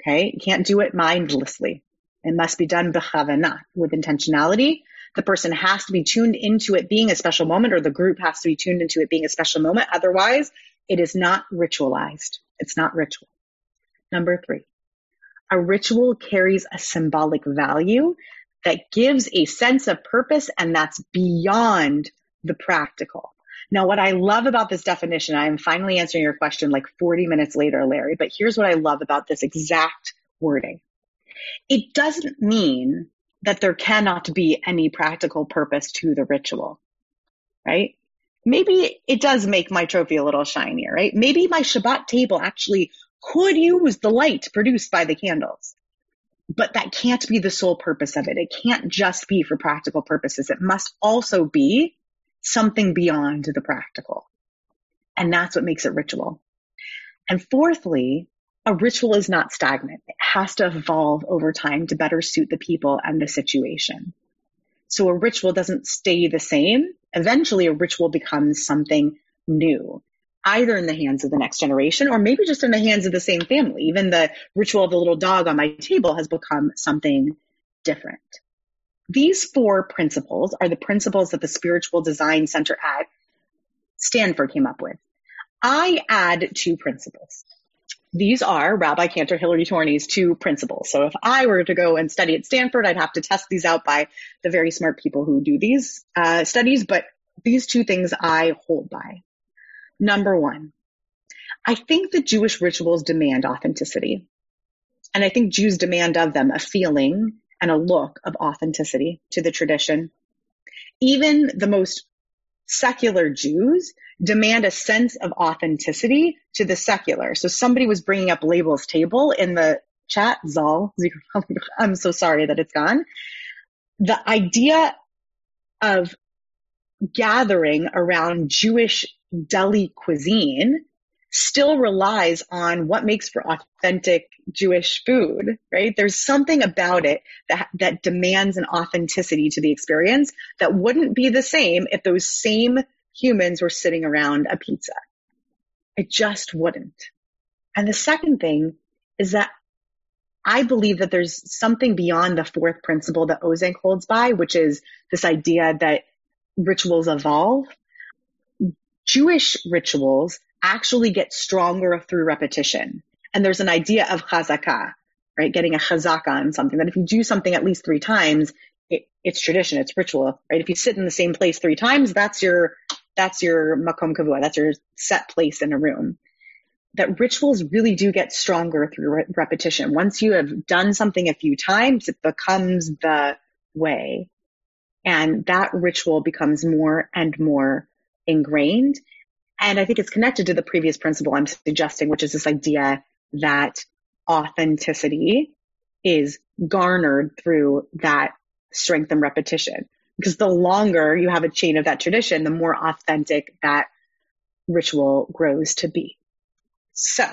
Okay. You can't do it mindlessly. It must be done b'chavana, with intentionality. The person has to be tuned into it being a special moment, or the group has to be tuned into it being a special moment. Otherwise, it is not ritualized. It's not ritual. Number three, a ritual carries a symbolic value that gives a sense of purpose, and that's beyond the practical. Now, what I love about this definition, I am finally answering your question like 40 minutes later, Larry, but here's what I love about this exact wording. It doesn't mean that there cannot be any practical purpose to the ritual, right? Maybe it does make my trophy a little shinier, right? Maybe my Shabbat table actually could use the light produced by the candles. But that can't be the sole purpose of it. It can't just be for practical purposes. It must also be something beyond the practical. And that's what makes it ritual. And fourthly, a ritual is not stagnant. It has to evolve over time to better suit the people and the situation. So a ritual doesn't stay the same. Eventually, a ritual becomes something new, either in the hands of the next generation or maybe just in the hands of the same family. Even the ritual of the little dog on my table has become something different. These four principles are the principles that the Spiritual Design Center at Stanford came up with. I add two principles. These are Rabbi Cantor Hillary Torney's two principles. So if I were to go and study at Stanford, I'd have to test these out by the very smart people who do these uh, studies. But these two things I hold by. Number one, I think that Jewish rituals demand authenticity. And I think Jews demand of them a feeling and a look of authenticity to the tradition. Even the most secular Jews demand a sense of authenticity to the secular. So somebody was bringing up Label's table in the chat, Zal. I'm so sorry that it's gone. The idea of gathering around Jewish deli cuisine still relies on what makes for authentic Jewish food, right? There's something about it that, that demands an authenticity to the experience that wouldn't be the same if those same humans were sitting around a pizza. It just wouldn't. And the second thing is that I believe that there's something beyond the fourth principle that Ozenc holds by, which is this idea that rituals evolve. Jewish rituals actually get stronger through repetition. And there's an idea of chazakah, right? Getting a chazaka on something that if you do something at least three times, it, it's tradition, it's ritual, right? If you sit in the same place three times, that's your, that's your makom kavua, that's your set place in a room. That rituals really do get stronger through re- repetition. Once you have done something a few times, it becomes the way. And that ritual becomes more and more ingrained. And I think it's connected to the previous principle I'm suggesting, which is this idea that authenticity is garnered through that strength and repetition. Because the longer you have a chain of that tradition, the more authentic that ritual grows to be. So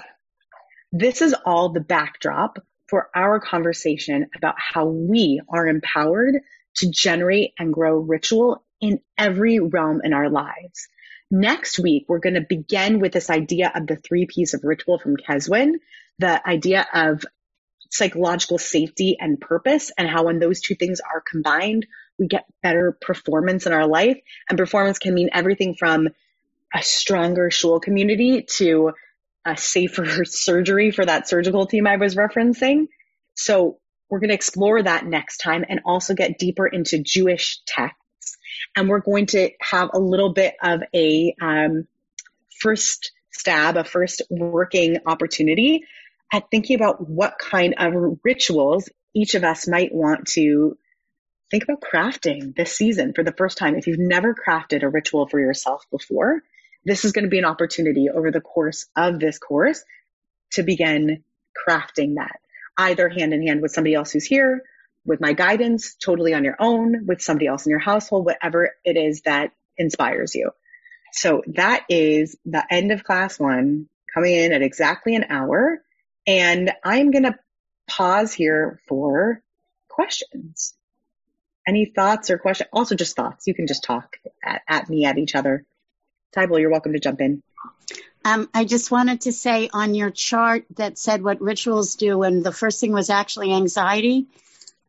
this is all the backdrop for our conversation about how we are empowered to generate and grow ritual in every realm in our lives. Next week, we're going to begin with this idea of the three P's of ritual from Keswin, the idea of psychological safety and purpose, and how when those two things are combined, we get better performance in our life. And performance can mean everything from a stronger shul community to a safer surgery for that surgical team I was referencing. So we're going to explore that next time and also get deeper into Jewish tech and we're going to have a little bit of a um, first stab, a first working opportunity at thinking about what kind of rituals each of us might want to think about crafting this season for the first time. If you've never crafted a ritual for yourself before, this is going to be an opportunity over the course of this course to begin crafting that either hand in hand with somebody else who's here with my guidance, totally on your own, with somebody else in your household, whatever it is that inspires you. So that is the end of class one coming in at exactly an hour. And I'm going to pause here for questions. Any thoughts or questions? Also just thoughts. You can just talk at, at me, at each other. Tybal, you're welcome to jump in. Um, I just wanted to say on your chart that said what rituals do, and the first thing was actually anxiety.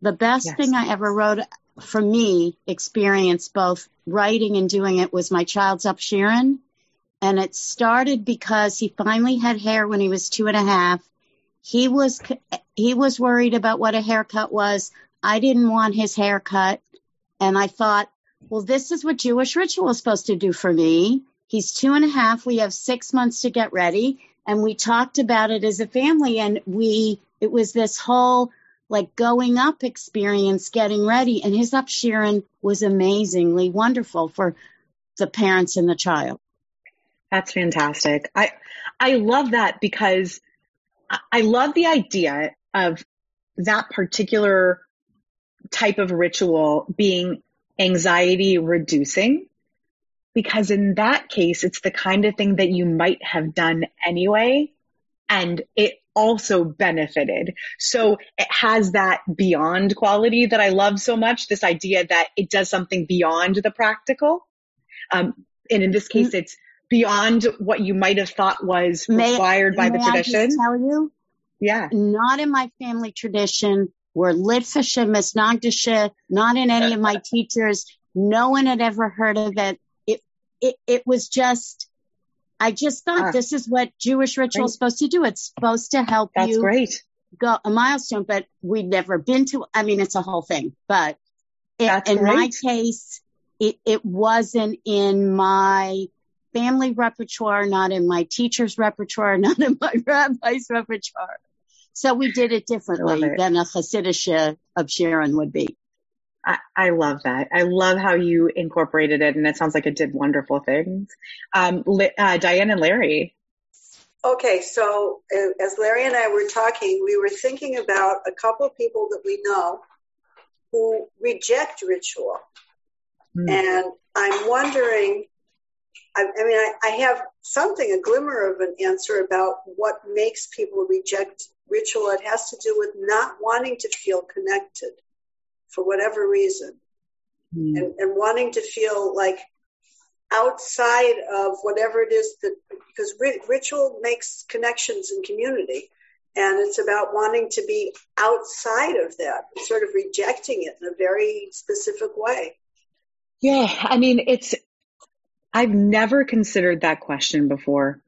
The best yes. thing I ever wrote for me, experience both writing and doing it, was my child's up Upsherin. And it started because he finally had hair when he was two and a half. He was he was worried about what a haircut was. I didn't want his haircut, and I thought, well, this is what Jewish ritual is supposed to do for me. He's two and a half. We have six months to get ready, and we talked about it as a family. And we it was this whole like going up experience getting ready. And his up Upsherin was amazingly wonderful for the parents and the child. That's fantastic. I I love that because I love the idea of that particular type of ritual being anxiety reducing because in that case, it's the kind of thing that you might have done anyway. And it also benefited. So it has that beyond quality that I love so much. This idea that it does something beyond the practical. Um, and in this case, it's beyond what you might have thought was required may, by the tradition. I tell you? Yeah. Not in my family tradition. We're Litvisha, Misnagdisha, not in any of my teachers. No one had ever heard of it. It, it, it was just, I just thought ah, this is what Jewish ritual is supposed to do. It's supposed to help That's you great. go a milestone, but we'd never been to, I mean, it's a whole thing, but it, in great. my case, it, it wasn't in my family repertoire, not in my teacher's repertoire, not in my rabbi's repertoire. So we did it differently it. than a Hasidic of Sharon would be. I, I, love that. I love how you incorporated it, and it sounds like it did wonderful things. Um, uh, Diane and Larry. Okay, so uh, as Larry and I were talking, we were thinking about a couple of people that we know who reject ritual. Mm. And I'm wondering I, I mean, I, I have something, a glimmer of an answer about what makes people reject ritual. It has to do with not wanting to feel connected for whatever reason mm. and, and wanting to feel like outside of whatever it is that, because ritual makes connections and community. And it's about wanting to be outside of that, sort of rejecting it in a very specific way. Yeah, I mean, it's I've never considered that question before.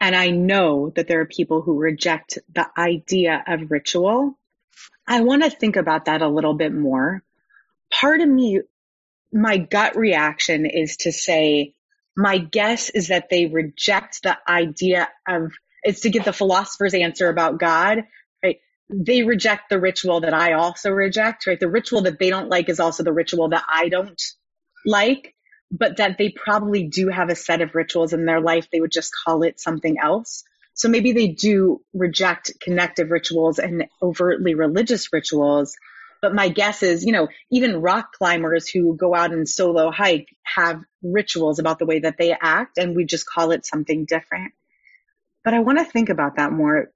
And I know that there are people who reject the idea of ritual. I want to think about that a little bit more. Part of me, my gut reaction is to say, my guess is that they reject the idea of, it's to get the philosopher's answer about God, right? They reject the ritual that I also reject, right? The ritual that they don't like is also the ritual that I don't like but that they probably do have a set of rituals in their life. They would just call it something else. So maybe they do reject connective rituals and overtly religious rituals. But my guess is, you know, even rock climbers who go out and solo hike have rituals about the way that they act, and we just call it something different. But I want to think about that more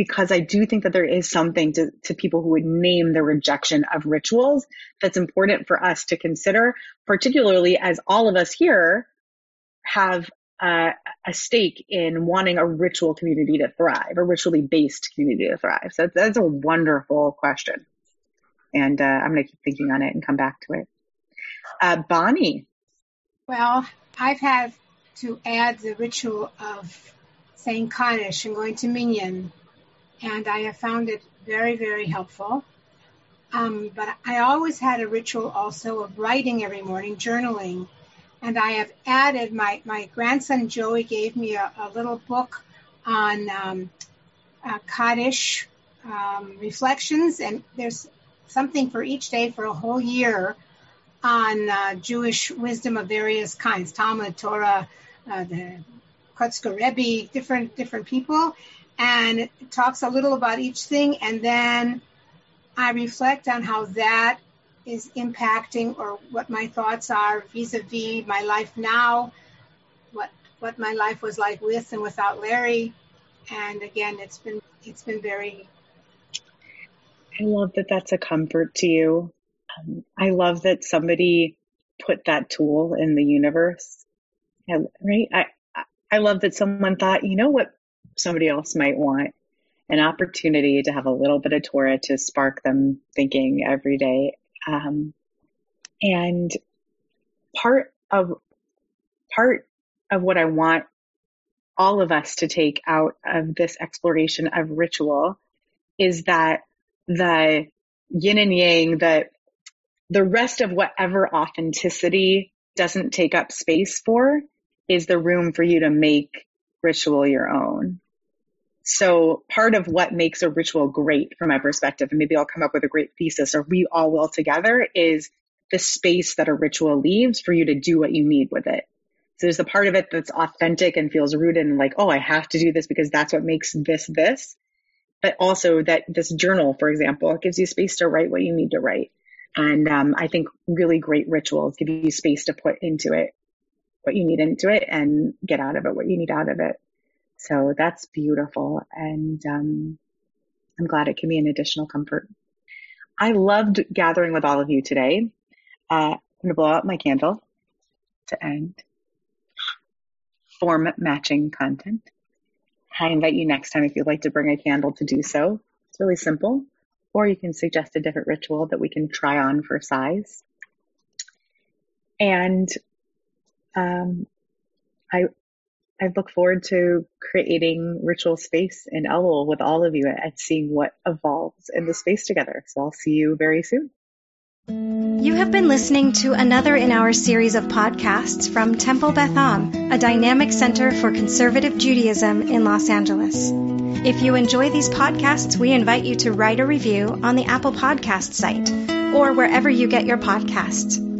because I do think that there is something to, to people who would name the rejection of rituals that's important for us to consider, particularly as all of us here have uh, a stake in wanting a ritual community to thrive, a ritually based community to thrive. So that's a wonderful question. And uh, I'm going to keep thinking on it and come back to it. Uh, Bonnie. Well, I've had to add the ritual of saying Kaddish and going to Minyan and I have found it very, very helpful. Um, but I always had a ritual also of writing every morning, journaling. And I have added my, my grandson Joey gave me a, a little book on um, uh, Kaddish um, reflections, and there's something for each day for a whole year on uh, Jewish wisdom of various kinds, Talmud, Torah, uh, the Kotzker Rebbe, different different people, and it talks a little about each thing. And then I reflect on how that is impacting or what my thoughts are vis-a-vis my life now, what what my life was like with and without Larry. And again, it's been it's been very I love that that's a comfort to you. Um, I love that somebody put that tool in the universe. right? I I love that someone thought, you know what somebody else might want an opportunity to have a little bit of Torah to spark them thinking every day. Um, and part of part of what I want all of us to take out of this exploration of ritual is that the yin and yang, the the rest of whatever authenticity doesn't take up space for is the room for you to make ritual your own. So part of what makes a ritual great from my perspective, and maybe I'll come up with a great thesis or we all will together is the space that a ritual leaves for you to do what you need with it. So there's the part of it that's authentic and feels rooted and like, oh, I have to do this because that's what makes this this. But also that this journal, for example, it gives you space to write what you need to write. And um, I think really great rituals give you space to put into it what you need into it and get out of it what you need out of it. So that's beautiful. And um, I'm glad it can be an additional comfort. I loved gathering with all of you today. Uh, I'm going to blow out my candle to end. Form matching content. I invite you next time if you'd like to bring a candle to do so. It's really simple. Or you can suggest a different ritual that we can try on for size. And um, I I look forward to creating ritual space in Elul with all of you and seeing what evolves in the space together. So I'll see you very soon. You have been listening to another in our series of podcasts from Temple Beth Am, a dynamic center for conservative Judaism in Los Angeles. If you enjoy these podcasts, we invite you to write a review on the Apple Podcast site or wherever you get your podcasts.